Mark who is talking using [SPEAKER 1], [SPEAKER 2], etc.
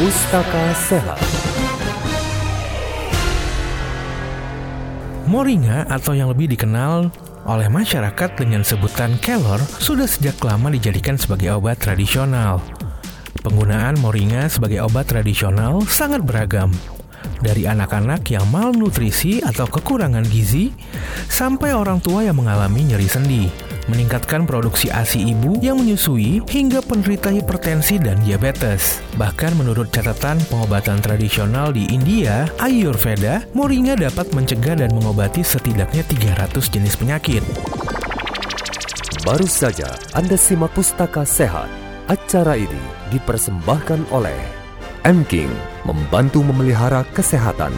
[SPEAKER 1] Pustaka Sehat.
[SPEAKER 2] Moringa atau yang lebih dikenal oleh masyarakat dengan sebutan kelor sudah sejak lama dijadikan sebagai obat tradisional. Penggunaan moringa sebagai obat tradisional sangat beragam. Dari anak-anak yang malnutrisi atau kekurangan gizi, sampai orang tua yang mengalami nyeri sendi, meningkatkan produksi ASI ibu yang menyusui hingga penderita hipertensi dan diabetes. Bahkan menurut catatan pengobatan tradisional di India, Ayurveda, moringa dapat mencegah dan mengobati setidaknya 300 jenis penyakit.
[SPEAKER 1] Baru saja Anda simak Pustaka Sehat. Acara ini dipersembahkan oleh M King membantu memelihara kesehatan.